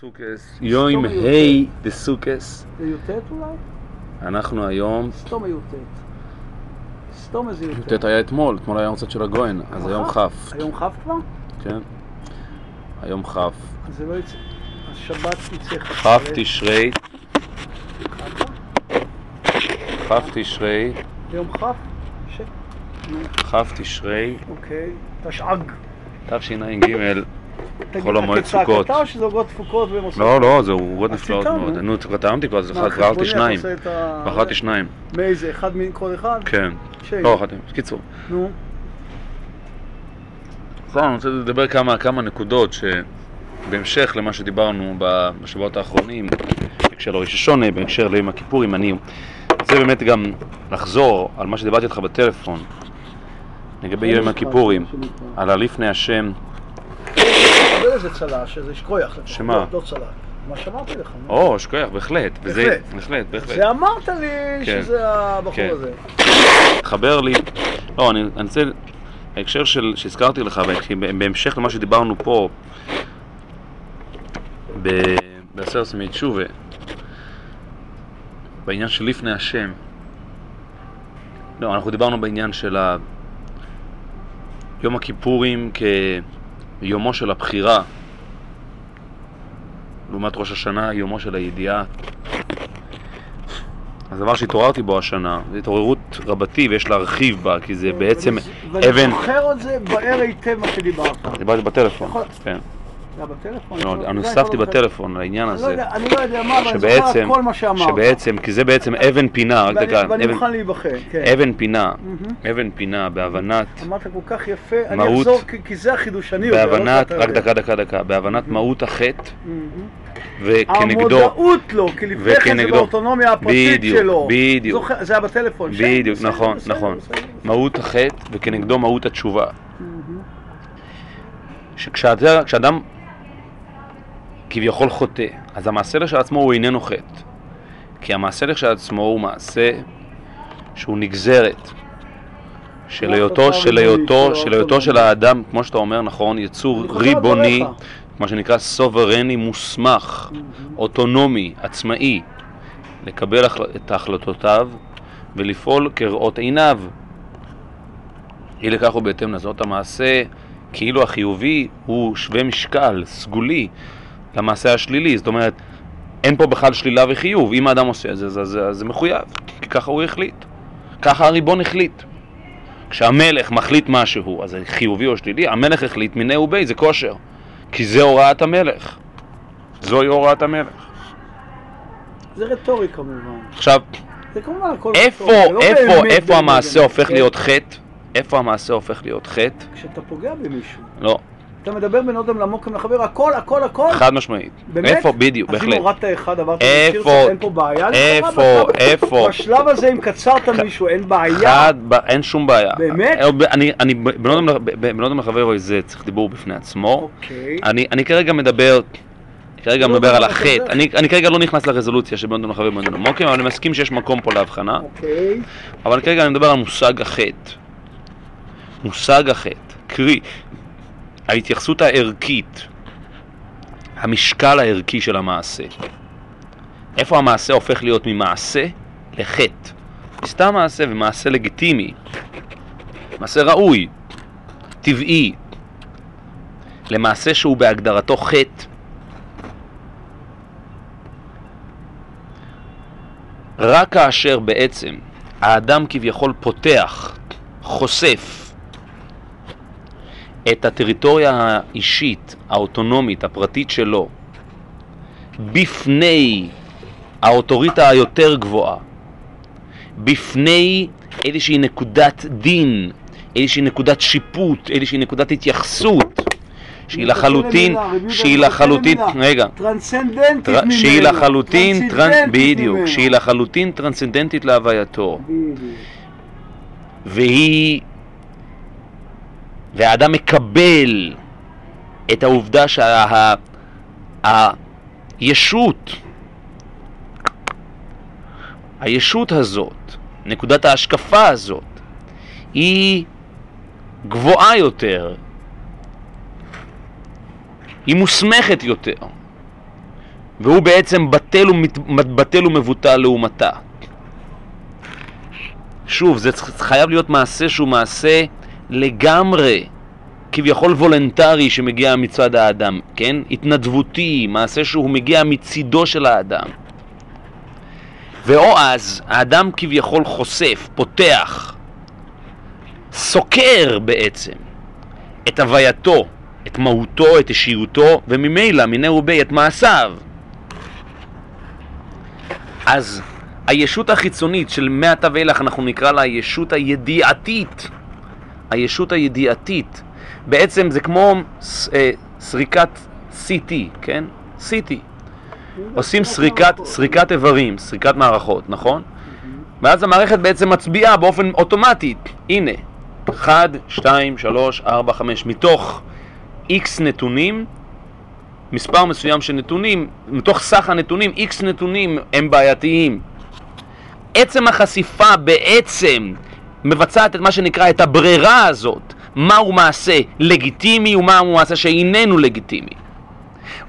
סוכס, יום ה' דסוכס, זה י"ט אולי? אנחנו היום, סתום י"ט. סתום איזה י"ט. י"ט היה אתמול, אתמול היה הרצאת של הגויין, אז היום כ', היום כ' כבר? כן? היום כ', זה לא יצא. השבת יצא כ' תשרי, כ' תשרי, יום כ'? כ' תשרי, אוקיי. תשע"ג. תשע"ג, חול המועד אתה סוכות. כצעקתה או שזה עוגות תפוקות ומוסר? לא, לא, זה עוגות נפלאות. מאוד, נו, טעמתי כבר, אז חשבוני, שניים, אתה בחרתי שניים, מאיזה? אחד מכל אחד? כן. לא, אחת, קיצור. נו. לא, אני רוצה לדבר כמה, נקודות שבהמשך למה שדיברנו בשבועות האחרונים, בהקשר לראש השונה, בהקשר ליום הכיפורים, אני רוצה באמת גם לחזור על מה שדיברתי איתך בטלפון לגבי יום הכיפורים, על הלפני השם, איזה צל"ש, איזה שכוייח. שמה? לא, לא צל"ש. מה שאמרתי לך. או, שכוח, בהחלט, בהחלט. בהחלט, בהחלט, זה אמרת לי כן. שזה הבחור כן. הזה. התחבר לי, לא, אני רוצה, ההקשר של, שהזכרתי לך, בהמשך למה שדיברנו פה, ב- בעשר סמי תשובה, בעניין של לפני השם. לא, אנחנו דיברנו בעניין של ה... יום הכיפורים כיומו של הבחירה, לעומת ראש השנה, יומו של הידיעה. אז דבר שהתעוררתי בו השנה, זו התעוררות רבתי ויש להרחיב בה, כי זה בעצם ואני אבן... זוכר את זה בהר היטב מה שדיברת. דיברתי בטלפון, יכול- כן. היה בטלפון? לא, זה אני הוספתי בטלפון לעניין לא הזה, אני לא יודע מה, אבל אני זוכר כל מה שאמרת. שבעצם, כי זה בעצם אבן פינה, רק דקה, ואני מוכן להיבחן, כן. אבן פינה. אבן פינה בהבנת, אמרת כל כך יפה, אני אחזור כי- זה החידוש, אני יודע, לא בהבנת, רק. דקה, דקה, דקה, בהבנת מהות החטא. וכנגדו, המודעות לו, כי לפני כן זה. באוטונומיה הפרטית בדיוק, שלו. בדיוק. זוכר- זה היה בטלפון. שם? בדיוק, נכון, נכון. מהות החטא וכנגדו מהות התשובה. שכשאדם כשאדם כביכול חוטא, אז המעשה לכשעצמו הוא איננו חטא. כי המעשה לכשעצמו הוא מעשה שהוא נגזרת של לא היותו, של היותו, של של היותו של. האדם, כמו שאתה אומר נכון, יצור ריבוני, דבריך. מה שנקרא סוברני מוסמך. אוטונומי, עצמאי, לקבל את החלטותיו ולפעול כראות עיניו. אי לכך ובהתאם לזאת המעשה כאילו החיובי הוא שווה משקל, סגולי, למעשה השלילי. זאת אומרת, אין פה בכלל שלילה וחיוב. אם האדם עושה את זה, זה, זה, זה מחויב, כי ככה הוא החליט. ככה הריבון החליט. כשהמלך מחליט משהו, אז זה חיובי או שלילי, המלך החליט מיניה ובי, זה כושר. כי זה הוראת המלך. זוהי הוראת המלך. זה רטורי כמובן. עכשיו, זה כמובן הכל איפה, רטורי, זה לא איפה, איפה המעשה הופך כן? להיות חטא? איפה המעשה הופך להיות חטא? כשאתה פוגע במישהו. לא, אתה מדבר בין אודם למוקם לחבר, הכל, הכל, הכל. חד משמעית. באמת? איפה, בדיוק, אז אם בהחלט. הורדת אחד, עברת איפה, אין פה בעיה? איפה, איפה? בשלב הזה, אם קצרת מישהו, אין בעיה? חד, אין שום בעיה. באמת? אה, אני, אני, בין אודם לחבר אוי, זה צריך דיבור בפני עצמו. אוקיי. אני, כרגע מדבר, כרגע לא, מדבר לא, על לא, החטא. אני, כרגע לא נכנס לרזולוציה של אודם לחבר ובין אודם למוקם, אבל אני מסכים שיש מקום פה להבחנה. אוקיי. אבל כרגע אני מדבר על מושג החטא. מושג החטא, קרי, ההתייחסות הערכית, המשקל הערכי של המעשה. איפה המעשה הופך להיות ממעשה לחטא? סתם מעשה ומעשה לגיטימי, מעשה ראוי, טבעי, למעשה שהוא בהגדרתו חטא. רק כאשר בעצם האדם כביכול פותח, חושף את הטריטוריה האישית, האוטונומית, הפרטית שלו, בפני האוטוריטה היותר גבוהה, בפני איזושהי נקודת דין, איזושהי נקודת שיפוט, איזושהי נקודת התייחסות, שהיא לחלוטין, שהיא לחלוטין, רגע, טרנסצנדנטית טר- ממנו. שהיא לחלוטין, בדיוק. שהיא לחלוטין טרנסצנדנטית להווייתו. והיא, והאדם מקבל את העובדה שהישות, הישות הזאת, נקודת ההשקפה הזאת, היא גבוהה יותר, היא מוסמכת יותר, והוא בעצם בטל, ומת, בטל ומבוטל לעומתה. שוב, זה חייב להיות מעשה שהוא מעשה לגמרי, כביכול וולנטרי שמגיע מצד האדם, כן? התנדבותי, מעשה שהוא מגיע מצידו של האדם. ואו אז האדם כביכול חושף, פותח, סוקר בעצם את הווייתו, את מהותו, את אישיותו, וממילא, מיני ובי, את מעשיו. אז הישות החיצונית של מעתה ואילך אנחנו נקרא לה הישות הידיעתית. הישות הידיעתית. בעצם זה כמו אה, סריקת CT, כן? CT. עושים סריקת, סריקת איברים, סריקת מערכות, נכון? ואז המערכת בעצם מצביעה באופן אוטומטי, הנה, 1, 2, 3, 4, 5, מתוך X נתונים, מספר מסוים של נתונים, מתוך סך הנתונים, X נתונים הם בעייתיים. עצם החשיפה בעצם מבצעת את מה שנקרא את הברירה הזאת, מהו מעשה לגיטימי ומהו מעשה שאיננו לגיטימי.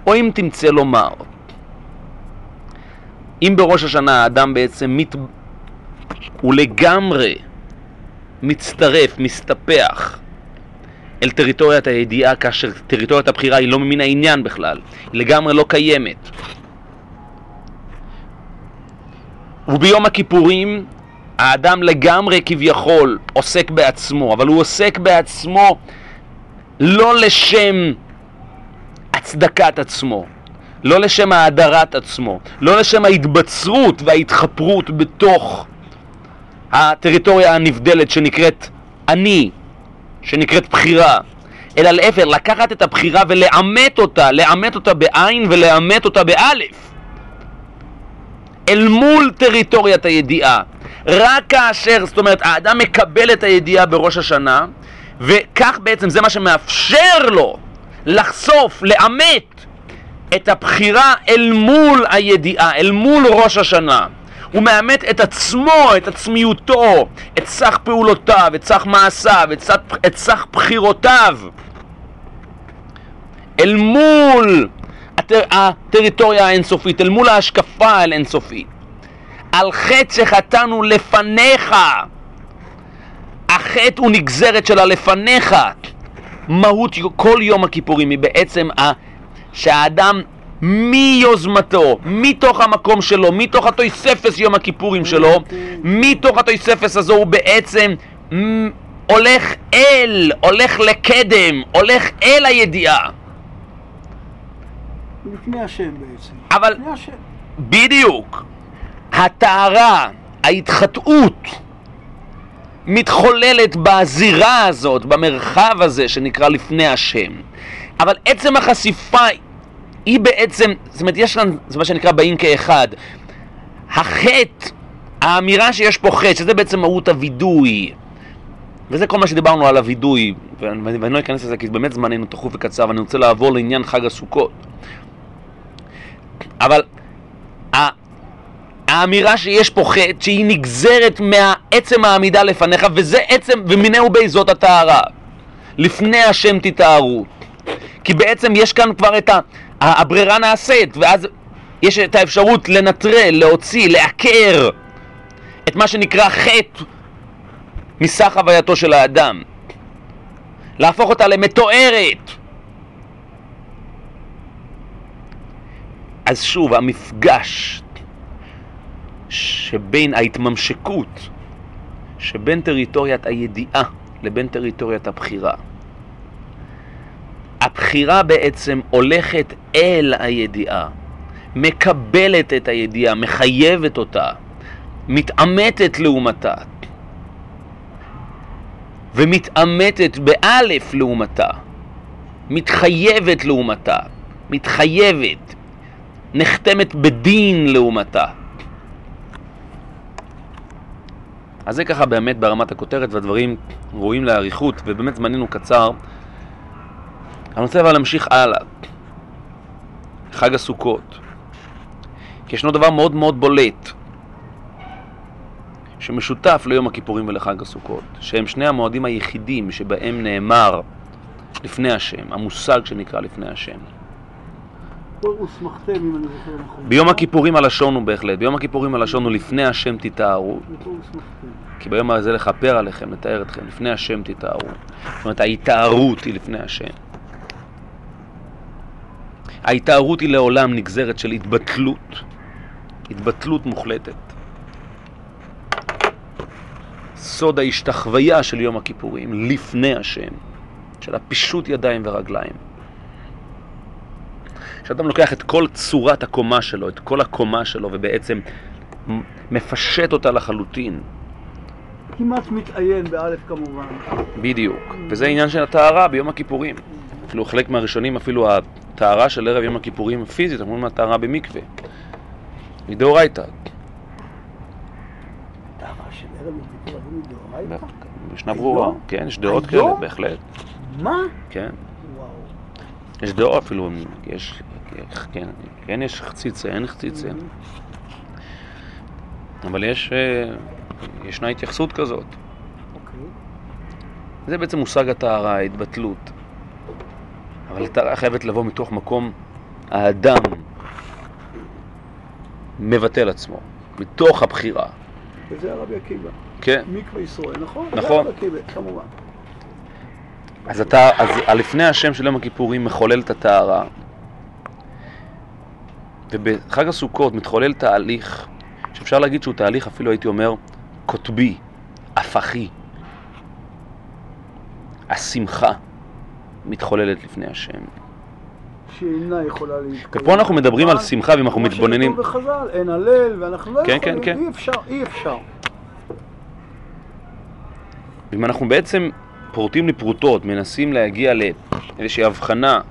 או אם תמצא לומר, אם בראש השנה האדם בעצם מת... הוא לגמרי מצטרף, מסתפח אל טריטוריית הידיעה, כאשר טריטוריית הבחירה היא לא ממין העניין בכלל, היא לגמרי לא קיימת. וביום הכיפורים האדם לגמרי כביכול עוסק בעצמו, אבל הוא עוסק בעצמו לא לשם הצדקת עצמו, לא לשם האדרת עצמו, לא לשם ההתבצרות וההתחפרות בתוך הטריטוריה הנבדלת שנקראת אני, שנקראת בחירה, אלא להפך, לקחת את הבחירה ולעמת אותה, לעמת אותה בעין ולעמת אותה באלף, אל מול טריטוריית הידיעה. רק כאשר, זאת אומרת, האדם מקבל את הידיעה בראש השנה, וכך בעצם זה מה שמאפשר לו לחשוף, לאמת את הבחירה אל מול הידיעה, אל מול ראש השנה. הוא מאמת את עצמו, את עצמיותו, את סך פעולותיו, את סך מעשיו, את סך, את סך בחירותיו. אל מול הטר, הטריטוריה האינסופית, אל מול ההשקפה האינסופית. על חטא שחטאנו לפניך. החטא הוא נגזרת של הלפניך. מהות כל יום הכיפורים היא בעצם שהאדם מיוזמתו, מתוך המקום שלו, מתוך התויספס יום הכיפורים שלו, מתוך התויספס הזו הוא בעצם הולך אל, הולך לקדם, הולך אל הידיעה. לפני השם בעצם. אבל, לפני השם. בדיוק, הטהרה, ההתחטאות, מתחוללת בזירה הזאת, במרחב הזה שנקרא לפני השם. אבל עצם החשיפה היא בעצם, זאת אומרת, יש כאן, זה מה שנקרא באים כאחד. החטא, האמירה שיש פה חטא, שזה בעצם מהות הווידוי. וזה כל מה שדיברנו על הווידוי, ואני, ואני לא אכנס לזה כי באמת זמננו תכוף וקצר, ואני רוצה לעבור לעניין חג הסוכות. אבל האמירה שיש פה חטא, שהיא נגזרת מעצם העמידה לפניך, וזה עצם, ומינהו בי זאת הטהרה. לפני השם תטהרו. כי בעצם יש כאן כבר את ה... הברירה נעשית, ואז יש את האפשרות לנטרל, להוציא, לעקר את מה שנקרא חטא מסך הווייתו של האדם. להפוך אותה למתוארת. אז שוב, המפגש שבין ההתממשקות שבין טריטוריית הידיעה לבין טריטוריית הבחירה. הבחירה בעצם הולכת אל הידיעה, מקבלת את הידיעה, מחייבת אותה, מתעמתת לעומתה, ומתעמתת באלף לעומתה, מתחייבת לעומתה, מתחייבת, נחתמת בדין לעומתה. אז זה ככה באמת ברמת הכותרת והדברים ראויים לאריכות ובאמת זמננו קצר. אני רוצה אבל להמשיך הלאה. חג הסוכות. כי ישנו דבר מאוד מאוד בולט שמשותף ליום הכיפורים ולחג הסוכות, שהם שני המועדים היחידים שבהם נאמר לפני השם, המושג שנקרא לפני השם. פה הוסמכתם, אם אני זוכר נכון. ביום הכיפורים הלשון הוא בהחלט, ביום הכיפורים הלשון הוא לפני השם תתארו. כי ביום הזה לכפר עליכם, לתאר אתכם, לפני השם תתארו. זאת אומרת, ההתארות היא לפני השם. ההתארות היא לעולם נגזרת של התבטלות, התבטלות מוחלטת. סוד ההשתחוויה של יום הכיפורים, לפני השם, של הפישוט ידיים ורגליים. כשאדם לוקח את כל צורת הקומה שלו, את כל הקומה שלו, ובעצם מפשט אותה לחלוטין, כמעט מתעיין, באלף כמובן. בדיוק. וזה עניין של הטהרה ביום הכיפורים. אפילו חלק מהראשונים, אפילו הטהרה של ערב יום הכיפורים הפיזית, אומרים לה טהרה במקווה. מדאורייתא. ישנה? ברורה, כן, יש דעות? כאלה, בהחלט, מה? כן. יש דעות אפילו, יש, כן, כן יש חציצה, אין חציצה, אבל יש, אה, ישנה התייחסות כזאת. אוקיי. זה בעצם מושג הטהרה, ההתבטלות. אבל הטהרה חייבת לבוא מתוך מקום האדם מבטל עצמו, מתוך הבחירה. וזה הרבי עקיבא. כן. מקווה ישראל, נכון? נכון. זה הרבי עקיבא, כמובן. אז אתה, אז הלפני השם של יום הכיפורים מחולל את הטהרה, ובחג הסוכות מתחולל תהליך, שאפשר להגיד שהוא תהליך אפילו הייתי אומר קוטבי, הפכי. השמחה מתחוללת לפני השם. שאינה יכולה להתקיים. ופה אנחנו מדברים על שמחה, ואם אנחנו כמו מתבוננים... שכתוב בחז"ל, אין הלל, ואנחנו לא כן, יכולים, כן, כן. אי אפשר, אי אפשר. אם אנחנו בעצם פורטים לפרוטות, מנסים להגיע לאיזושהי הבחנה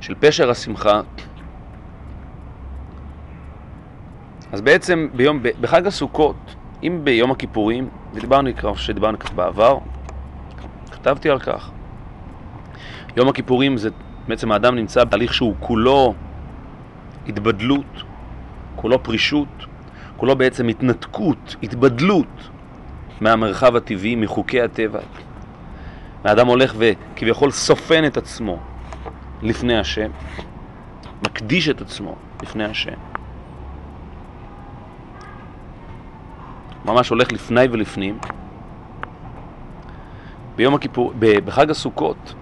של פשר השמחה, אז בעצם ביום, בחג הסוכות, אם ביום הכיפורים, ודיברנו כבר שדיברנו קצת בעבר, כתבתי על כך. יום הכיפורים זה בעצם האדם נמצא בתהליך שהוא כולו התבדלות, כולו פרישות, כולו בעצם התנתקות, התבדלות מהמרחב הטבעי, מחוקי הטבע. האדם הולך וכביכול סופן את עצמו לפני השם, מקדיש את עצמו לפני השם. ממש הולך לפני ולפנים. ביום הכיפור, בחג הסוכות,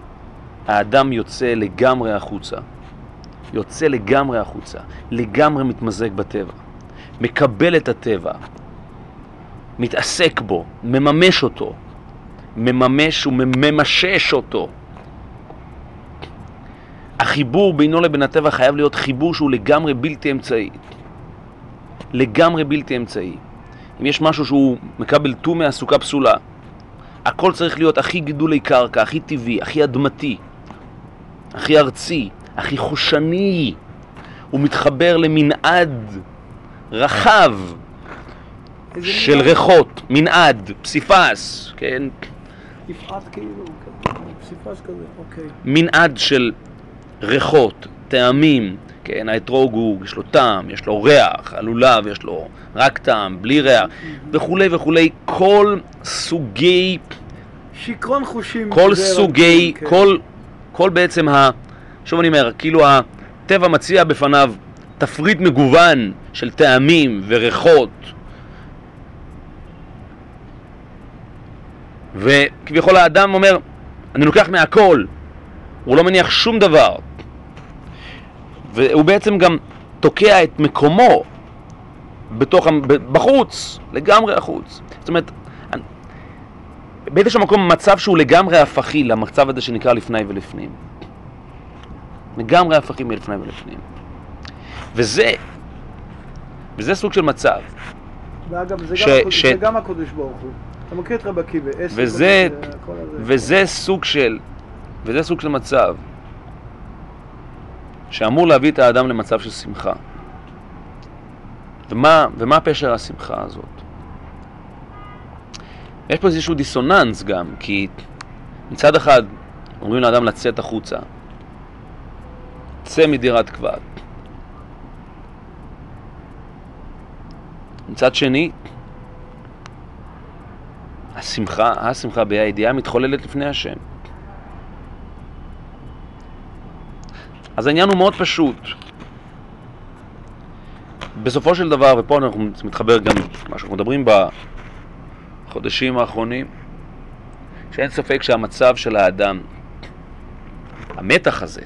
האדם יוצא לגמרי החוצה. יוצא לגמרי החוצה, לגמרי מתמזג בטבע, מקבל את הטבע, מתעסק בו, מממש אותו, מממש וממשש אותו. החיבור בינו לבין הטבע חייב להיות חיבור שהוא לגמרי בלתי אמצעי. לגמרי בלתי אמצעי. אם יש משהו שהוא מקבל ט"ו מהסוכה פסולה, הכל צריך להיות הכי גידולי קרקע, הכי טבעי, הכי אדמתי, הכי ארצי, הכי חושני. הוא מתחבר למנעד רחב של? ריחות, מנעד, פסיפס, כן? יפעת כאילו, כן, פסיפס כזה, אוקיי. מנעד של ריחות, טעמים, כן, האתרוג הוא, יש לו טעם, יש לו ריח, הלולב יש לו רק טעם, בלי ריח, וכולי וכולי, כל סוגי, שיכרון חושים. כל סוגי, כן. כל, כל בעצם ה... שוב אני אומר, כאילו הטבע מציע בפניו תפריט מגוון של טעמים וריחות וכביכול האדם אומר, אני לוקח מהכל, הוא לא מניח שום דבר והוא בעצם גם תוקע את מקומו בתוך, בחוץ, לגמרי החוץ. זאת אומרת, באיזשהו מקום מצב שהוא לגמרי הפכי למצב הזה שנקרא לפני ולפנים. לגמרי הפכי מלפני ולפנים. וזה, וזה סוג של מצב. ואגב, זה, ש- גם, ש- זה גם הקודש ברוך הוא. אתה מכיר את רבי עקיבא, עשר וזה. וזה סוג של, וזה סוג של מצב שאמור להביא את האדם למצב של שמחה. ומה, ומה פשר השמחה הזאת? יש פה איזשהו דיסוננס גם, כי מצד אחד אומרים לאדם לצאת החוצה, צא מדירת כבד. מצד שני, השמחה, השמחה בה"א הידיעה מתחוללת לפני השם. אז העניין הוא מאוד פשוט. בסופו של דבר, ופה אנחנו, מתחבר גם למה שאנחנו מדברים בחודשים האחרונים, שאין ספק שהמצב של האדם, המתח הזה,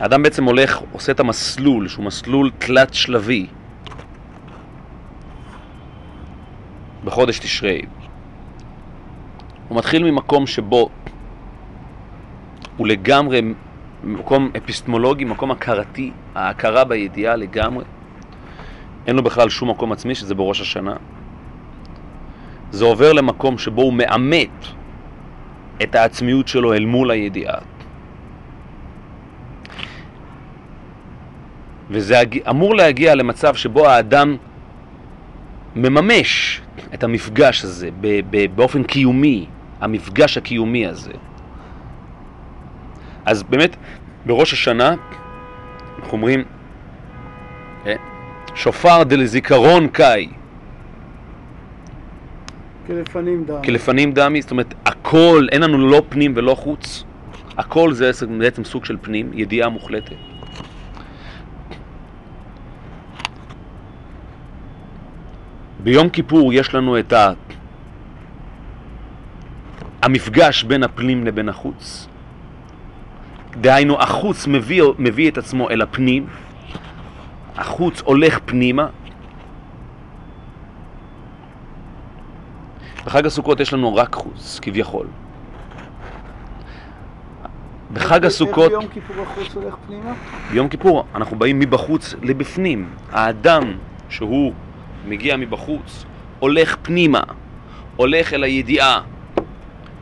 האדם בעצם הולך, עושה את המסלול, שהוא מסלול תלת בחודש תשרי. הוא מתחיל ממקום שבו הוא לגמרי מקום אפיסטמולוגי, מקום הכרתי, ההכרה בידיעה לגמרי. אין לו בכלל שום מקום עצמי, שזה בראש השנה. זה עובר למקום שבו הוא מאמת את העצמיות שלו אל מול הידיעה. וזה אמור להגיע למצב שבו האדם מממש את המפגש הזה באופן קיומי, המפגש הקיומי הזה. אז באמת, בראש השנה, אנחנו אומרים, אה, שופר דלזיכרון קאי. כלפנים דמי. כלפנים דמי, זאת אומרת, הכל, אין לנו לא פנים ולא חוץ, הכל זה בעצם סוג של פנים, ידיעה מוחלטת. ביום כיפור יש לנו את ה... המפגש בין הפנים לבין החוץ. דהיינו, החוץ מביא, מביא את עצמו אל הפנים, החוץ הולך פנימה. בחג הסוכות יש לנו רק חוץ, כביכול. בחג הסוכות... איך ביום כיפור החוץ הולך פנימה? ביום כיפור אנחנו באים מבחוץ לבפנים. האדם שהוא מגיע מבחוץ, הולך פנימה, הולך אל הידיעה,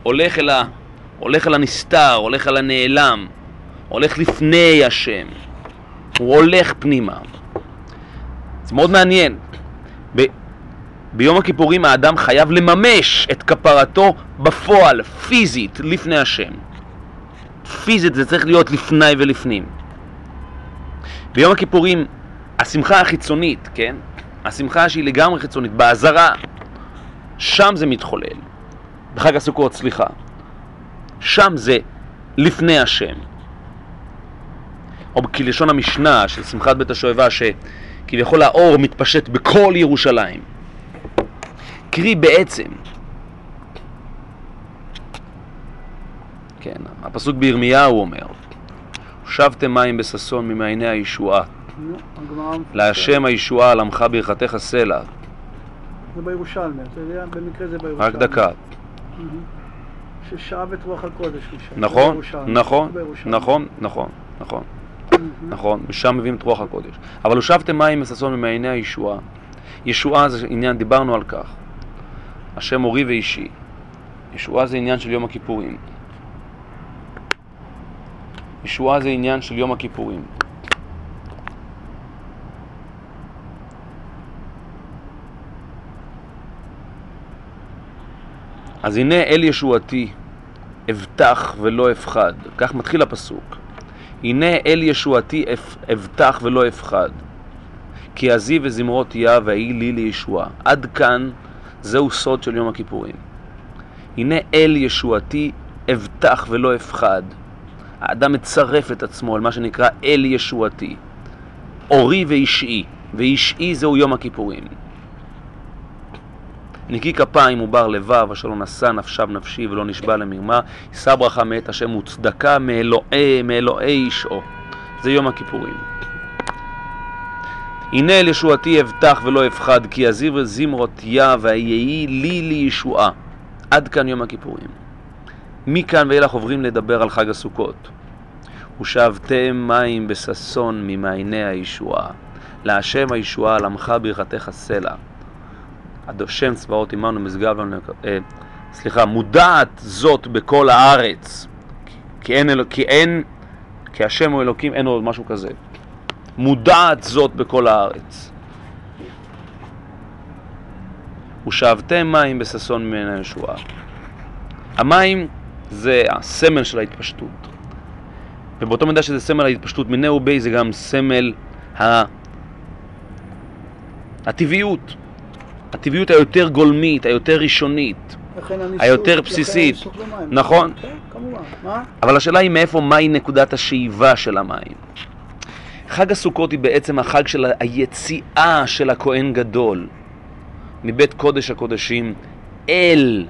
הולך אל, ה... הולך אל הנסתר, הולך אל הנעלם, הולך לפני השם, הוא הולך פנימה. זה מאוד מעניין. ב... ביום הכיפורים האדם חייב לממש את כפרתו בפועל, פיזית, לפני השם. פיזית זה צריך להיות לפני ולפנים. ביום הכיפורים, השמחה החיצונית, כן? השמחה שהיא לגמרי חיצונית, באזהרה, שם זה מתחולל. בחג הסוכות, סליחה. שם זה לפני השם. או כלשון המשנה של שמחת בית השואבה, שכביכול האור מתפשט בכל ירושלים. קרי בעצם, כן, הפסוק בירמיהו אומר, שבתם מים בששון ממעייני הישועה, להשם הישועה על עמך ברכתך סלע. זה בירושלמי, אתה יודע, במקרה זה בירושלמי. רק דקה. ששאב את רוח הקודש משם. נכון, נכון, נכון, נכון, נכון. נכון, משם מביאים את רוח הקודש. אבל הושבתם מים מששון ממעייני הישועה. ישועה זה עניין, דיברנו על כך. השם אורי ואישי. ישועה זה עניין של יום הכיפורים. ישועה זה עניין של יום הכיפורים. אז הנה אל ישועתי, אבטח ולא אפחד. כך מתחיל הפסוק. הנה אל ישועתי אבטח ולא אפחד. כי עזי וזמרות יה ויהי לי לישועה. עד כאן זהו סוד של יום הכיפורים. הנה אל ישועתי אבטח ולא אפחד. האדם מצרף את עצמו על מה שנקרא אל ישועתי. אורי ואישי, ואישי זהו יום הכיפורים. נקי כפיים ובר לבב, אשר לא נשא נפשיו נפשי ולא נשבע למרמה, יישא ברכה מאת השם וצדקה מאלוהי, מאלוהי אישו. זה יום הכיפורים. הנה אל ישועתי אבטח ולא אפחד, כי אזיב זמרות יה ויהי לי לישועה. עד כאן יום הכיפורים. מכאן ואילך עוברים לדבר על חג הסוכות. ושאבתם מים בששון ממעייני הישועה. להשם הישועה, על עמך ברכתך סלע. השם צבאות עמנו משגב לנו, אה, סליחה, מודעת זאת בכל הארץ, כי אין, אלוק, כי אין, כי השם הוא אלוקים, אין עוד משהו כזה. מודעת זאת בכל הארץ. ושאבתם מים בששון ממנה הישועה. המים זה הסמל של ההתפשטות. ובאותו מידה שזה סמל ההתפשטות, מיני ובי זה גם סמל ה... הטבעיות. הטבעיות היותר גולמית, היותר ראשונית. היותר בסיסית. נכון. כן? אבל השאלה היא מאיפה, מהי נקודת השאיבה של המים. חג הסוכות היא בעצם החג של היציאה של הכהן גדול מבית קודש הקודשים אל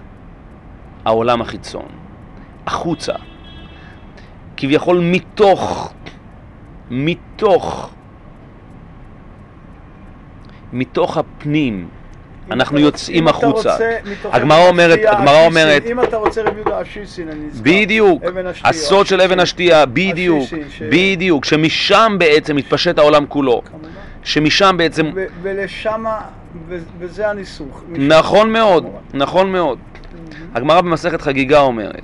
העולם החיצון, החוצה. כביכול מתוך, מתוך, מתוך הפנים, אנחנו יוצאים החוצה. הגמרא אומרת- הגמרא אומרת- אם אתה רוצה רב יהודה השיסין, אני נזכר. בדיוק, הסוד של אבן. השתייה, בדיוק, בדיוק, שמשם בעצם מתפשט העולם כולו. שמשם בעצם, ולשם, וזה הניסוך. נכון מאוד. נכון מאוד. הגמרא במסכת חגיגה אומרת,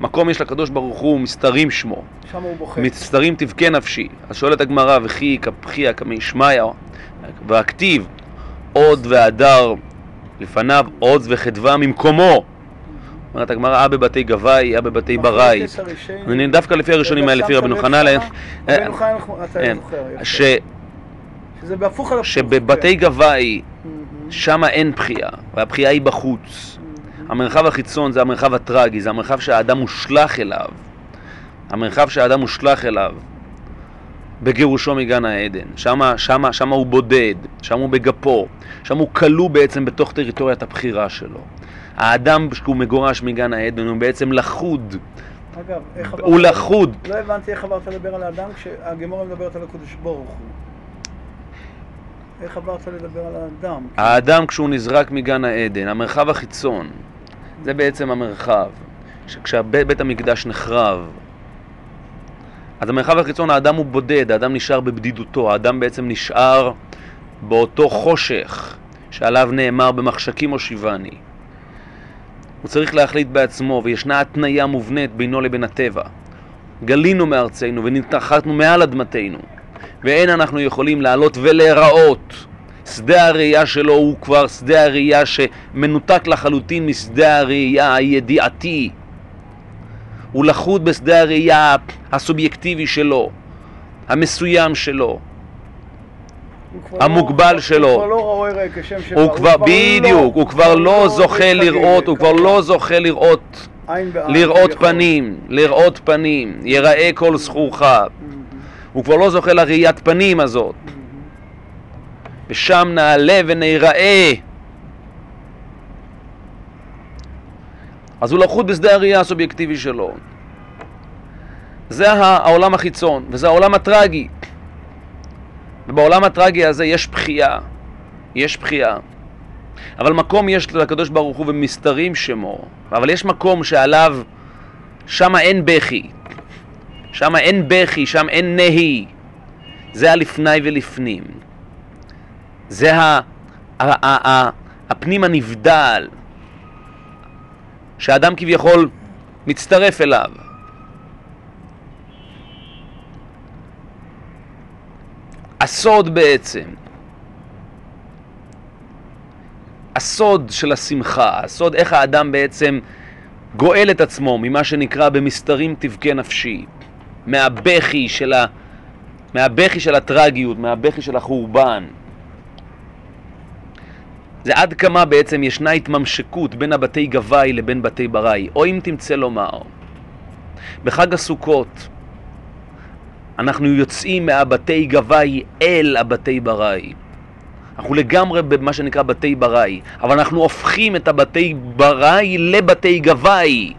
מקום יש לקדוש ברוך הוא, מסתרים שמו, שם הוא בוכה. מסתרים תבכה נפשי. אז שואלת הגמרא, וכי כפחיה כמי שמיא, והכתיב עוד והדר לפניו עוז וחדווה ממקומו. אומרת הגמרא, אה בבתי גבאי, אה בבתי בראי. אני דווקא לפי הראשונים האלה, לפי רבנו? אה, רבנו חננאל, אתה זוכר, יפה. ש- שזה בהפוך על הפוך. שבבתי. גבאי. שם אין בחייה, והבחייה היא בחוץ. המרחב החיצון זה המרחב הטרגי, זה המרחב שהאדם מושלך אליו. המרחב שהאדם מושלך אליו בגירושו מגן העדן. שמה, שמה, שמה הוא בודד, שם הוא בגפו, שם הוא כלוא בעצם בתוך טריטוריית הבחירה שלו. האדם כשהוא מגורש מגן העדן הוא בעצם לכוד, אגב, איך עברת... הוא לכוד. לא הבנתי איך עברת לדבר על האדם כשהגמורה מדברת על הקדוש ברוך הוא. איך עברת לדבר על האדם? האדם כשהוא נזרק מגן העדן, המרחב החיצון, זה בעצם המרחב. כשבית המקדש נחרב, אז המרחב החיצון, האדם הוא בודד, האדם נשאר בבדידותו, האדם בעצם נשאר באותו חושך שעליו נאמר במחשכים הושיבני. הוא צריך להחליט בעצמו, וישנה התניה מובנית בינו לבין הטבע. גלינו מארצנו ונתחתנו מעל אדמתנו, ואין אנחנו יכולים לעלות ולהיראות. שדה הראייה שלו הוא כבר שדה הראייה שמנותק לחלוטין משדה הראייה הידיעתי. הוא לכוד בשדה הראייה הסובייקטיבי שלו, המסוים שלו. המוגבל לא, שלו. הוא כבר לא רואה רגע כשם שבא. הוא כבר, בדיוק, הוא כבר לא זוכה לראות, הוא כבר לא זוכה לראות. לראות. פנים, לראות פנים, יראה כל זכורך. הוא כבר לא זוכה לראיית פנים הזאת. ושם נעלה וניראה. אז הוא לחוד בשדה הראייה הסובייקטיבי שלו. זה העולם החיצון, וזה העולם הטרגי. ובעולם הטרגי הזה יש בחייה, יש בחייה. אבל מקום יש לקדוש ברוך הוא ומסתרים שמו, אבל יש מקום שעליו, שם אין בכי, שם אין בכי, שם אין נהי. זה הלפני ולפנים. זה ה, הפנים הנבדל, שהאדם כביכול מצטרף אליו. הסוד בעצם, הסוד של השמחה, הסוד איך האדם בעצם גואל את עצמו ממה שנקרא במסתרים תבכה נפשי, מהבכי של, ה, מהבכי של הטרגיות, מהבכי של החורבן. זה עד כמה בעצם ישנה התממשקות בין הבתי גבאי לבין בתי בראי, או אם תמצא לומר, בחג הסוכות אנחנו יוצאים מהבתי גבאי אל הבתי בראי. אנחנו לגמרי במה שנקרא בתי בראי, אבל אנחנו הופכים את הבתי בראי לבתי גבאי.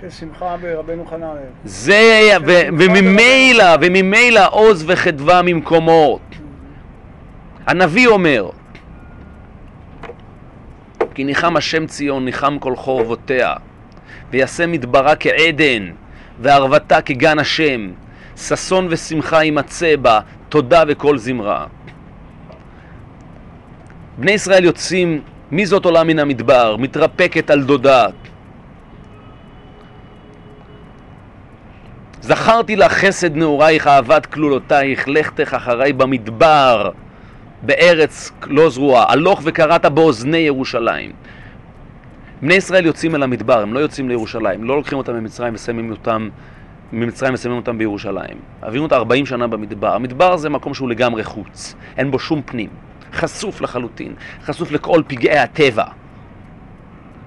ששמחה ברבנו חננאל. זה, וממילא, וממילא עוז וחדווה ממקומות. הנביא אומר, כי ניחם השם ציון, ניחם כל חורבותיה, ויעשה מדברה כעדן, וערבתה כגן השם, ששון ושמחה יימצא בה, תודה וכל זמרה. בני ישראל יוצאים, מי זאת עולה מן המדבר? מתרפקת על דודה. זכרתי לך חסד נעורייך, אהבת כלולותייך, לכתך אחריי במדבר, בארץ לא זרועה, הלוך וקראת באוזני ירושלים. בני ישראל יוצאים אל המדבר, הם לא יוצאים לירושלים, לא לוקחים אותם ממצרים ושמים אותם, ממצרים ושמים אותם בירושלים. מעבירים אותם 40 שנה במדבר. המדבר זה מקום שהוא לגמרי חוץ, אין בו שום פנים, חשוף לחלוטין, חשוף לכל פגעי הטבע.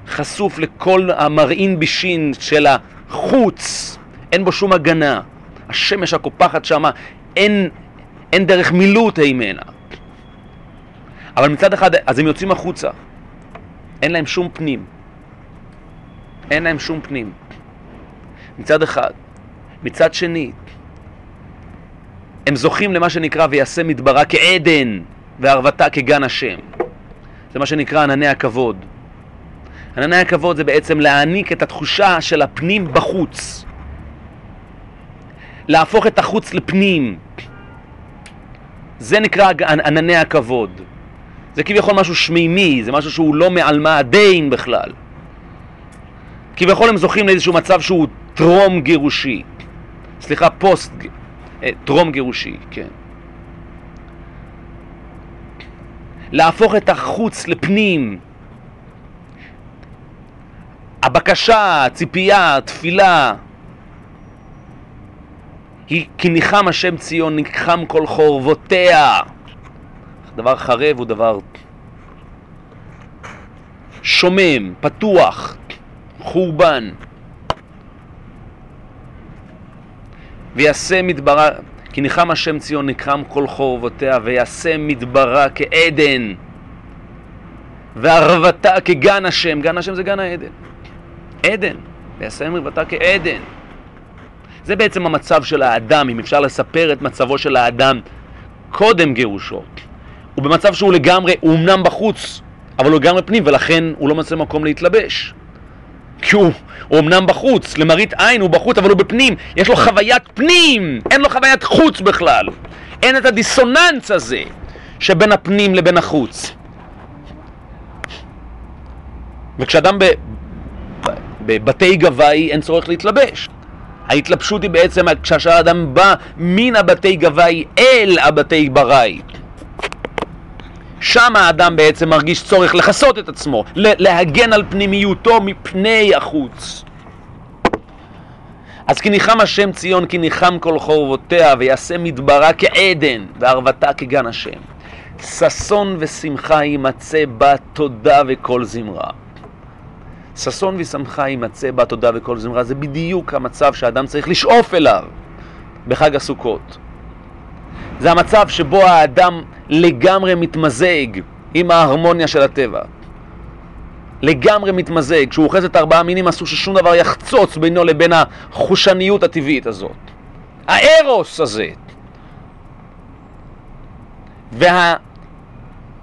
חשוף לכל המרעין בישין של החוץ, אין בו שום הגנה. השמש הקופחת שמה, אין, אין דרך מילוט הימנה. אבל מצד אחד, אז הם יוצאים החוצה. אין להם שום פנים. אין להם שום פנים. מצד אחד. מצד שני, הם זוכים למה שנקרא ויעשה מדברה כעדן וערבתה כגן השם. זה מה שנקרא ענני הכבוד. ענני הכבוד זה בעצם להעניק את התחושה של הפנים בחוץ. להפוך את החוץ לפנים. זה נקרא ענני הכבוד. זה כביכול משהו שמימי, זה משהו שהוא לא מעלמא הדין בכלל. כביכול הם זוכים לאיזשהו מצב שהוא טרום גירושי. סליחה, פוסט, אה, טרום גירושי, כן. להפוך את החוץ לפנים. הבקשה, הציפייה, התפילה, היא כי ניחם השם ציון, ניחם כל חורבותיה. דבר חרב הוא דבר שומם, פתוח, חורבן. ויעשה מדברה, כי ניחם השם ציון ניחם כל חורבותיה, ויעשה מדברה כעדן, וערבתה כגן השם, גן השם זה גן העדן. עדן, ויעשה מדברתה כעדן. זה בעצם המצב של האדם, אם אפשר לספר את מצבו של האדם קודם גירושו. הוא במצב שהוא לגמרי, הוא אמנם בחוץ, אבל הוא לגמרי פנים, ולכן הוא לא מוצא מקום להתלבש. כי הוא, הוא אמנם בחוץ, למראית עין הוא בחוץ, אבל הוא בפנים, יש לו חוויית פנים, אין לו חוויית חוץ בכלל. אין את הדיסוננס הזה שבין הפנים לבין החוץ. וכשאדם בבתי גבאי אין צורך להתלבש. ההתלבשות היא בעצם כשהאדם בא מן הבתי גבאי אל הבתי ברי. שם האדם בעצם מרגיש צורך לכסות את עצמו, להגן על פנימיותו מפני החוץ. אז כי ניחם השם ציון, כי ניחם כל חורבותיה, ויעשה מדברה כעדן, וערבתה כגן השם. ששון ושמחה יימצא בה תודה וכל זמרה. ששון ושמחה יימצא בה תודה וכל זמרה, זה בדיוק המצב שאדם צריך לשאוף אליו בחג הסוכות. זה המצב שבו האדם לגמרי מתמזג עם ההרמוניה של הטבע. לגמרי מתמזג. כשהוא אוחז את ארבעה מינים אסור ששום דבר יחצוץ בינו לבין החושניות הטבעית הזאת. הארוס הזה.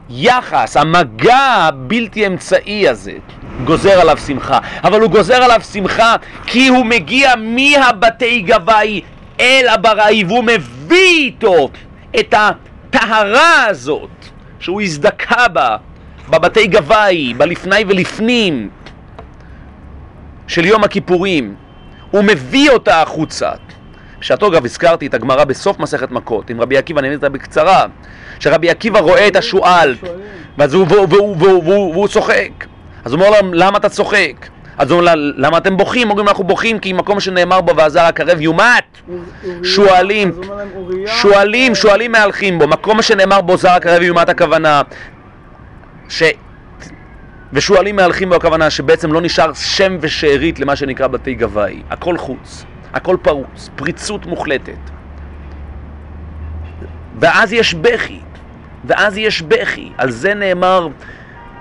והיחס, המגע הבלתי אמצעי הזה, גוזר עליו שמחה. אבל הוא גוזר עליו שמחה כי הוא מגיע מהבתי גבאי אל הבראי והוא מביא איתו את הטהרה הזאת שהוא הזדכה בה בבתי גבאי, בלפני ולפנים של יום הכיפורים. הוא מביא אותה החוצה. בשעתו אגב הזכרתי את הגמרא בסוף מסכת מכות עם רבי עקיבא, אני אגיד אותה בקצרה, שרבי עקיבא רואה את השועל והוא צוחק. אז הוא אומר להם, למה אתה צוחק? אז הוא אומר, למה אתם בוכים? אומרים, אנחנו בוכים כי מקום שנאמר בו ועזר הקרב יומת. שועלים, שועלים, שועלים מהלכים בו. מקום שנאמר בו זר הקרב יומת הכוונה. ש... ושועלים מהלכים בו הכוונה שבעצם לא נשאר שם ושארית למה שנקרא בתי גבאי. הכל חוץ, הכל פרוץ, פריצות מוחלטת. ואז יש בכי, ואז יש בכי. על זה נאמר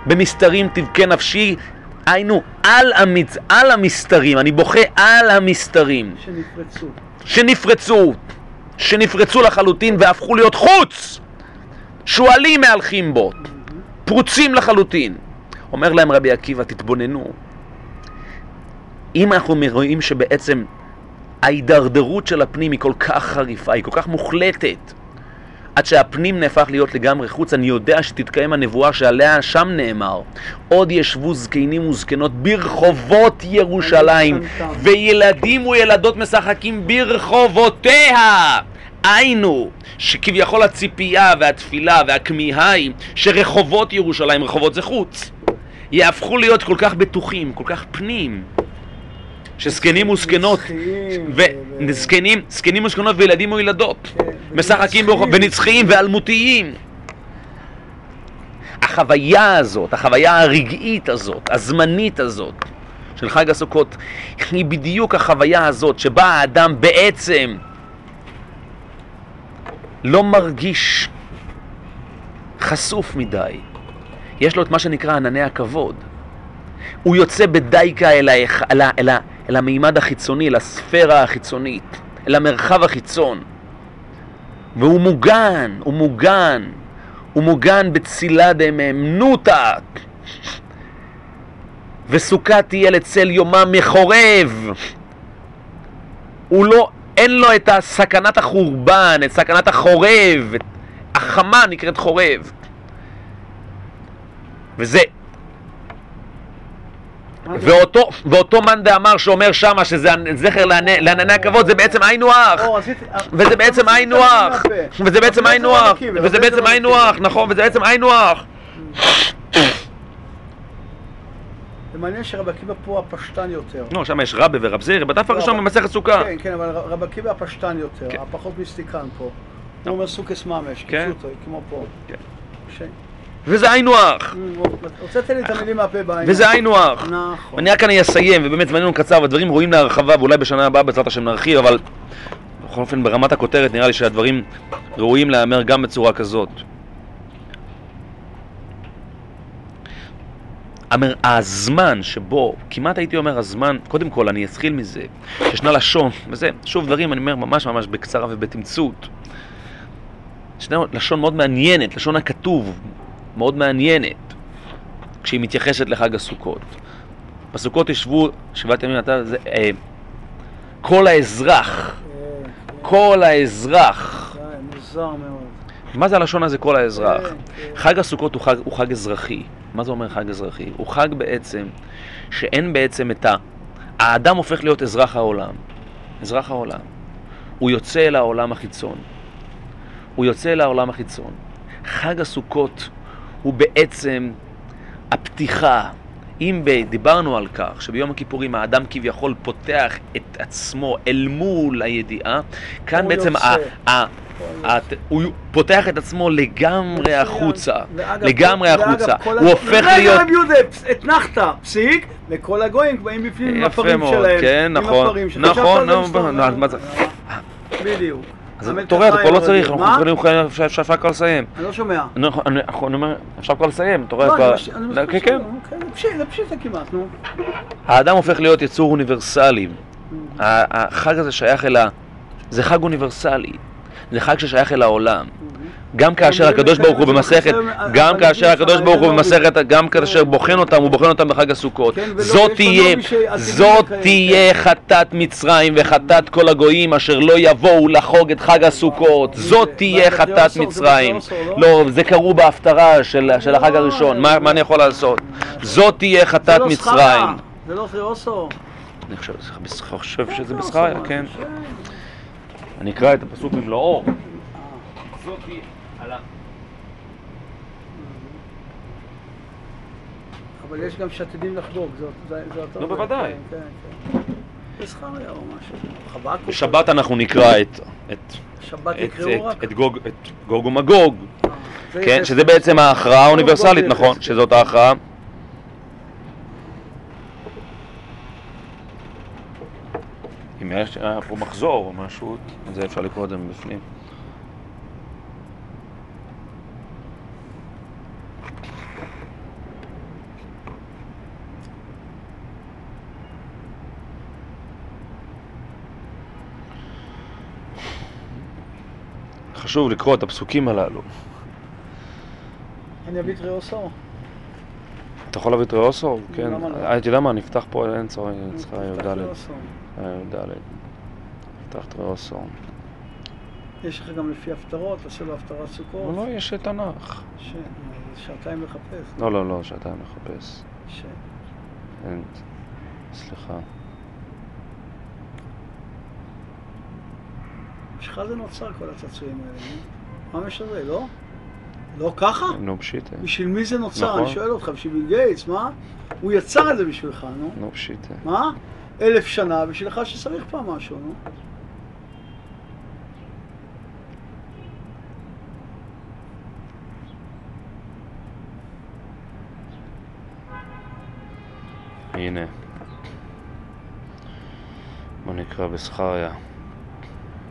במסתרים תבכה נפשי, היינו על, המצ... על המסתרים, אני בוכה על המסתרים. שנפרצו. שנפרצו, שנפרצו לחלוטין והפכו להיות חוץ. שועלים מהלכים בו, פרוצים לחלוטין. אומר להם רבי עקיבא, תתבוננו. אם אנחנו רואים שבעצם ההידרדרות של הפנים היא כל כך חריפה, היא כל כך מוחלטת, עד שהפנים נהפך להיות לגמרי חוץ, אני יודע שתתקיים הנבואה שעליה שם נאמר עוד ישבו זקנים וזקנות ברחובות ירושלים וילדים וילדות משחקים ברחובותיה. היינו, שכביכול הציפייה והתפילה והכמיהה היא שרחובות ירושלים, רחובות זה חוץ, יהפכו להיות כל כך בטוחים, כל כך פנים, שזקנים וזקנות, וזקנים, זקנים וזקנות וילדים וילדות, כן, משחקים ונצחיים ואלמותיים. החוויה הזאת, החוויה הרגעית הזאת, הזמנית הזאת, של חג הסוכות, היא בדיוק החוויה הזאת שבה האדם בעצם לא מרגיש חשוף מדי. יש לו את מה שנקרא ענני הכבוד. הוא יוצא בדייקה אל, היח... אל, ה... אל, ה... אל המימד החיצוני, אל הספירה החיצונית, אל המרחב החיצון. והוא מוגן, הוא מוגן, הוא מוגן בצילה דממנותא. וסוכה תהיה לצל יומם מחורב. הוא לא, אין לו את סכנת החורבן, את סכנת החורב, החמה נקראת חורב. וזה ואותו, ואותו מאן דאמר שאומר שמה שזה זכר לענני הכבוד זה בעצם היינו הך וזה בעצם היינו הך וזה בעצם היינו הך וזה בעצם היינו הך נכון? וזה בעצם היינו הך זה מעניין שרב עקיבא פה הפשטן יותר. לא, שם יש רבה ורב זיר, בדף הראשון במסכת סוכה. כן, כן, אבל רב עקיבא הפשטן יותר, הפחות מיסטיקן פה. הוא אומר סוכס ממש, כמו פה. וזה היינו הך. הוצאת לי את המילים מהפה בעין. וזה היינו הך. נכון. אני רק אני אסיים, ובאמת זמננו קצר, והדברים ראויים להרחבה, ואולי בשנה הבאה בעזרת השם נרחיב, אבל בכל אופן ברמת הכותרת נראה לי שהדברים ראויים להיאמר גם בצורה כזאת. הזמן שבו, כמעט הייתי אומר הזמן, קודם כל אני אתחיל מזה, שישנה לשון, וזה, שוב דברים, אני אומר ממש ממש בקצרה ובתמצות. ישנה לשון מאוד מעניינת, לשון הכתוב, מאוד מעניינת, כשהיא מתייחסת לחג הסוכות. בסוכות ישבו שבעת ימים, אתה, זה, אה, כל האזרח, כל האזרח. מה זה הלשון הזה כל האזרח? חג הסוכות הוא חג, הוא חג אזרחי. מה זה אומר חג אזרחי? הוא חג בעצם שאין בעצם את ה... האדם הופך להיות אזרח העולם. אזרח העולם. הוא יוצא אל העולם החיצון. הוא יוצא אל העולם החיצון. חג הסוכות הוא בעצם הפתיחה. אם דיברנו על כך שביום הכיפורים האדם כביכול פותח את עצמו אל מול הידיעה, כאן בעצם ה, ה, ה, הוא פותח את עצמו לגמרי החוצה, לגמרי החוצה, הוא הופך להיות... רגע רב יהודה, אתנחת, פסיק, וכל הגויים באים בפנים עם הפרים שלהם, כן, נכון, נכון, נכון, בדיוק. אז אתה רואה, אתה כבר לא צריך, אנחנו יכולים, אפשר כבר לסיים. אני לא שומע. אני אומר, אפשר כבר לסיים, אתה רואה כבר... לא, כן, כן. זה פשיטה כמעט, נו. האדם הופך להיות יצור אוניברסלי. החג הזה שייך אל ה... זה חג אוניברסלי. זה חג ששייך אל העולם. גם כאשר הקדוש ברוך הוא במסכת, גם כאשר הקדוש ברוך הוא במסכת, גם כאשר בוחן אותם, הוא בוחן אותם בחג הסוכות. זאת תהיה, זאת תהיה חטאת מצרים וחטאת כל הגויים אשר לא יבואו לחוג את חג הסוכות. זאת תהיה חטאת מצרים. לא, זה קראו בהפטרה של החג הראשון, מה אני יכול לעשות? זאת תהיה חטאת מצרים. זה לא אוסו. אני חושב שזה בזכריה, כן. אני אקרא את הפסוק במלואו. זאת תהיה... אבל יש גם שעתידים לחגוג, זה אותו... נו, בוודאי. כן, כן. בזכריה או משהו. חב"ק. בשבת אנחנו נקרא את... שבת יקראו רק? את גוג ומגוג. אה, כן, שזה בעצם ההכרעה האוניברסלית, נכון, שזאת ההכרעה. אם יש פה מחזור או משהו, זה אפשר לקרוא את זה מבפנים. חשוב לקרוא את הפסוקים הללו. אני אביא את ראוסו. אתה יכול להביא את ראוסו? כן. לא? אתה יודע מה, נפתח פה, אין צורך, צריכה י"ד. י"ד. נפתח את ראוסו. יש לך גם לפי הפטרות, עושה לו הפטרת סוכות. לא, יש תנ"ך. שעתיים לחפש. לא, לא, לא, שעתיים לחפש. ש... סליחה. ממשיכה זה נוצר כל הצעצועים האלה, אה? מה משנה, לא? לא ככה? נו פשיטה. אה. בשביל מי זה נוצר? נכון. אני שואל אותך, בשביל ביל גייטס, מה? הוא יצר את זה בשבילך, נו. נו פשיטה. אה. מה? אלף שנה בשבילך שצריך פעם משהו, נו. הנה, בוא נקרא בזכריה.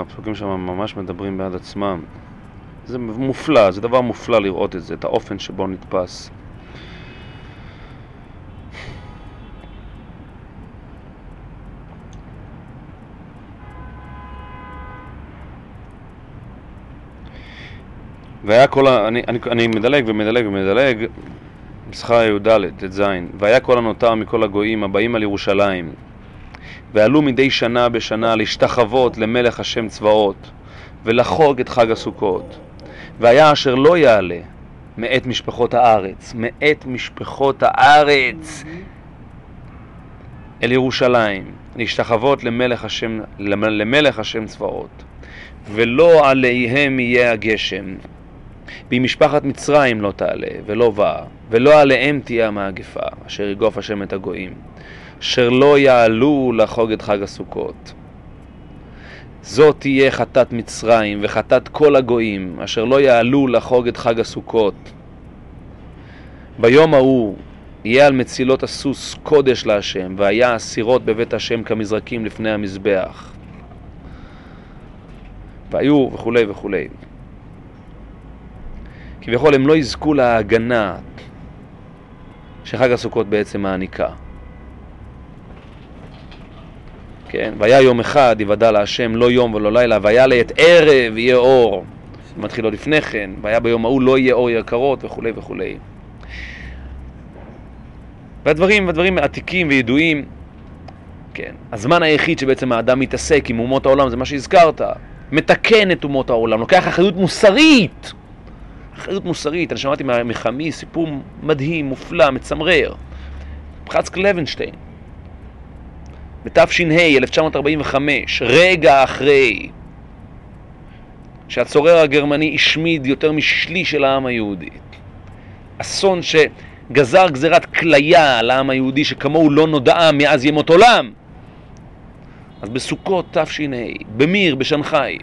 הפסוקים שם ממש מדברים בעד עצמם. זה מופלא, זה דבר מופלא לראות את זה, את האופן שבו נתפס. והיה כל ה... אני, אני, אני מדלג ומדלג ומדלג, זכריה י"ד, ט"ז, והיה כל הנותר מכל הגויים הבאים על ירושלים, ועלו מדי שנה בשנה להשתחוות למלך השם צבאות, ולחוג את חג הסוכות. והיה אשר לא יעלה מאת משפחות הארץ, מאת משפחות הארץ אל ירושלים, להשתחוות למלך השם, למלך השם צבאות, ולא עליהם יהיה הגשם. ואם משפחת מצרים לא תעלה, ולא באה, ולא עליהם תהיה המאגפה, אשר יגוף השם את הגויים. אשר לא יעלו לחוג את חג הסוכות. זאת תהיה חטאת מצרים וחטאת כל הגויים, אשר לא יעלו לחוג את חג הסוכות. ביום ההוא יהיה על מצילות הסוס קודש להשם, והיה אסירות בבית השם כמזרקים לפני המזבח. והיו וכולי וכולי. כביכול הם לא יזכו להגנה שחג הסוכות בעצם מעניקה. כן? והיה יום אחד, יוודע להשם, לא יום ולא לילה, והיה לעת ערב יהיה אור. זה מתחיל עוד לפני כן, והיה ביום ההוא לא יהיה אור יקרות וכולי וכולי. והדברים, והדברים עתיקים וידועים, כן. הזמן היחיד שבעצם האדם מתעסק עם אומות העולם, זה מה שהזכרת, מתקן את אומות העולם, לוקח אחריות מוסרית. אחריות מוסרית, אני שמעתי מחמי סיפור מדהים, מופלא, מצמרר. חצק לוינשטיין, בתש"ה, 1945, רגע אחרי שהצורר הגרמני השמיד יותר משליש של העם היהודי. אסון שגזר גזירת כליה על העם היהודי שכמוהו לא נודעה מאז ימות עולם. אז בסוכות תש"ה, במיר, בשנגחאי.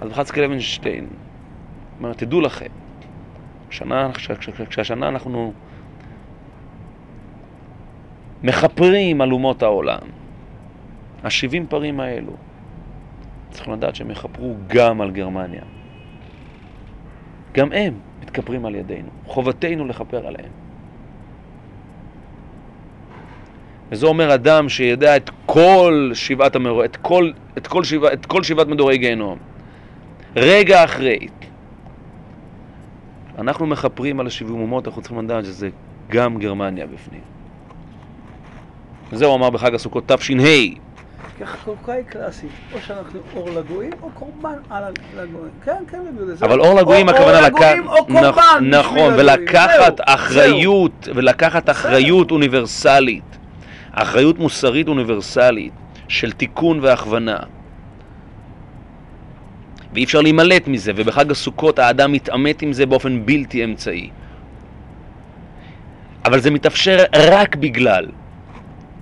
אז בחצקי לוינשטיין אומר, תדעו לכם, שנה, כשהשנה אנחנו מכפרים על אומות העולם. השבעים פרים האלו, צריכים לדעת שהם יכפרו גם על גרמניה. גם הם מתכפרים על ידינו, חובתנו לכפר עליהם. וזה אומר אדם שידע את כל שבעת המדור... את את שבע, את כל שבעת מדורי גיהנום. רגע אחרי. אנחנו מכפרים על השבעים אומות, אנחנו צריכים לדעת שזה גם גרמניה בפנים. וזה הוא אמר בחג הסוכות תש"ה. החלוקה היא קלאסית, או שאנחנו אור לגויים או קורבן על הגויים. כן, כן, אבל אור לגויים הכוונה לקחת... נכון, ולקחת אחריות, ולקחת אחריות אוניברסלית, אחריות מוסרית אוניברסלית של תיקון והכוונה. ואי אפשר להימלט מזה, ובחג הסוכות האדם מתעמת עם זה באופן בלתי אמצעי. אבל זה מתאפשר רק בגלל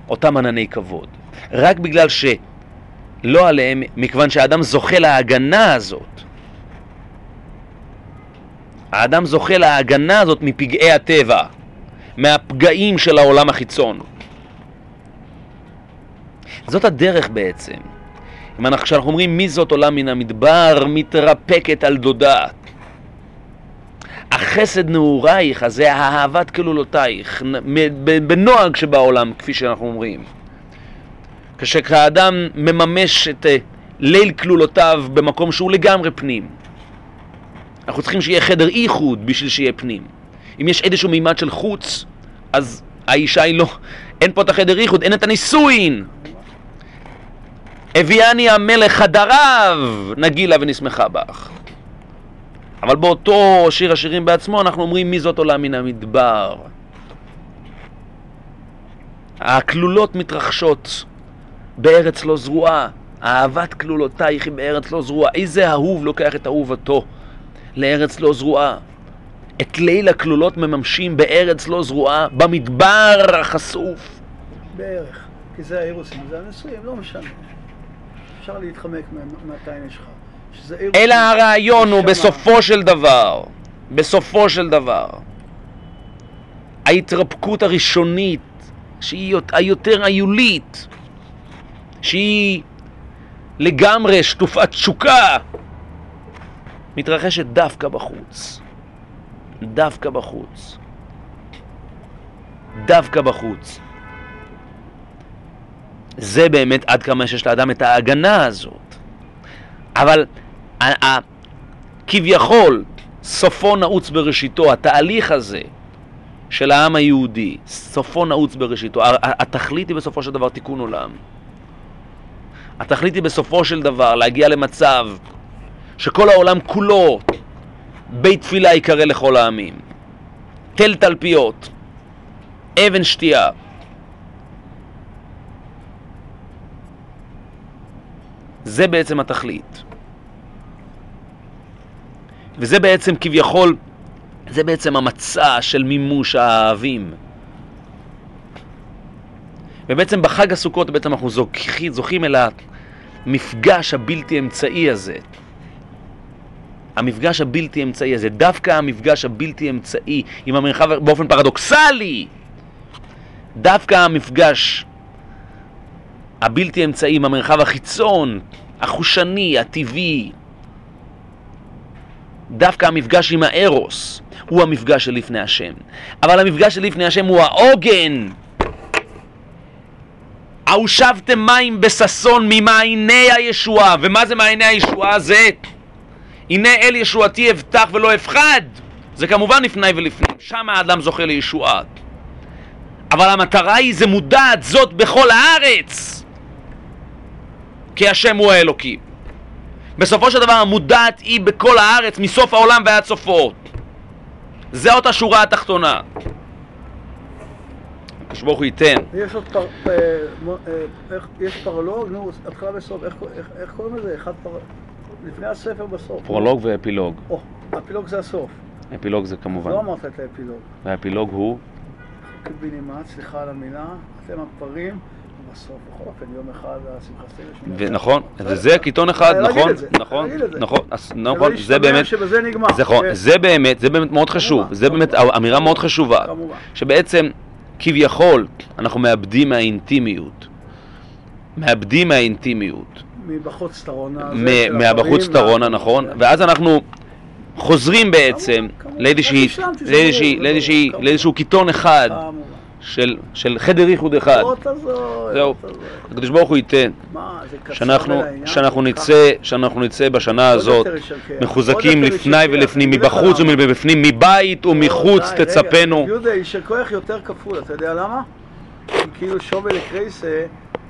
אותם ענני כבוד. רק בגלל שלא עליהם, מכיוון שהאדם זוכה להגנה הזאת. האדם זוכה להגנה הזאת מפגעי הטבע, מהפגעים של העולם החיצון. זאת הדרך בעצם. אם אנחנו, כשאנחנו אומרים מי זאת עולם מן המדבר, מתרפקת על דודה. החסד נעורייך, אז זה אהבת כלולותייך, בנוהג שבעולם, כפי שאנחנו אומרים. כשהאדם מממש את אה, ליל כלולותיו במקום שהוא לגמרי פנים. אנחנו צריכים שיהיה חדר איחוד בשביל שיהיה פנים. אם יש איזשהו מימד של חוץ, אז האישה היא לא... אין פה את החדר איחוד, אין את הנישואין. הביאני המלך חדריו, נגילה ונשמחה בך. אבל באותו שיר השירים בעצמו אנחנו אומרים מי זאת עולה מן המדבר. הכלולות מתרחשות בארץ לא זרועה. אהבת כלולותייך היא בארץ לא זרועה. איזה אהוב לוקח את אהובתו לארץ לא זרועה. את ליל הכלולות מממשים בארץ לא זרועה, במדבר החשוף. בערך, כי זה האירוסים, זה הנשואים, לא משנה. אפשר להתחמק מתי יש לך. אלא הרעיון הוא בסופו של דבר, בסופו של דבר, ההתרפקות הראשונית, שהיא היותר היולית, שהיא לגמרי שטופת תשוקה, מתרחשת דווקא בחוץ. דווקא בחוץ. דווקא בחוץ. זה באמת עד כמה שיש לאדם את ההגנה הזאת. אבל כביכול סופו נעוץ בראשיתו, התהליך הזה של העם היהודי, סופו נעוץ בראשיתו, התכלית היא בסופו של דבר תיקון עולם. התכלית היא בסופו של דבר להגיע למצב שכל העולם כולו בית תפילה יקרא לכל העמים. תל תלפיות, אבן שתייה. זה בעצם התכלית. וזה בעצם כביכול, זה בעצם המצע של מימוש האהבים. ובעצם בחג הסוכות בעצם אנחנו זוכים, זוכים אל המפגש הבלתי אמצעי הזה. המפגש הבלתי אמצעי הזה, דווקא המפגש הבלתי אמצעי עם המרחב, באופן פרדוקסלי, דווקא המפגש הבלתי אמצעי עם המרחב החיצון, החושני, הטבעי, דווקא המפגש עם הארוס הוא המפגש של לפני השם. אבל המפגש של לפני השם הוא העוגן. ההושבתם מים בששון ממעייני הישועה. ומה זה מעייני הישועה? זה הנה אל ישועתי אבטח ולא אפחד. זה כמובן לפני ולפנים, שם האדם זוכה לישועה. אבל המטרה היא, זה מודעת זאת בכל הארץ. כי השם הוא האלוקים. בסופו של דבר המודעת היא בכל הארץ, מסוף העולם ועד סופו. זאת השורה התחתונה. הקדוש ברוך הוא ייתן. יש עוד פר... אה, אה, יש פרלוג, נו, התחלה וסוף, איך קוראים לזה? אחד פר... לפני הספר בסוף. פרולוג ואפילוג. או, אפילוג זה הסוף. אפילוג זה כמובן. לא אמרת את האפילוג. והאפילוג הוא? קיבינימה, סליחה על המילה, אתם הפרים. בסוף, בכל אופן, יום אחד השמחה סטייל נכון, וזה קיתון אחד, נכון, נכון, נכון, נכון, זה באמת, נכון, זה באמת, זה באמת מאוד חשוב, זה באמת אמירה מאוד חשובה, שבעצם כביכול אנחנו מאבדים מהאינטימיות, מאבדים מהאינטימיות. מבחוץ טרונה. מהבחוץ טרונה, נכון, ואז אנחנו חוזרים בעצם לאיזשהו קיתון אחד. של, של חדר ייחוד אחד. זהו. הקדוש ברוך הוא ייתן שאנחנו, שאנחנו, נצא, שאנחנו נצא בשנה הזאת מחוזקים לפני ולפנים, מבחוץ ומבפנים, מבית ומחוץ תצפנו. יהודה, יישר כוח יותר כפול, אתה יודע למה? כאילו שובל לקרייסה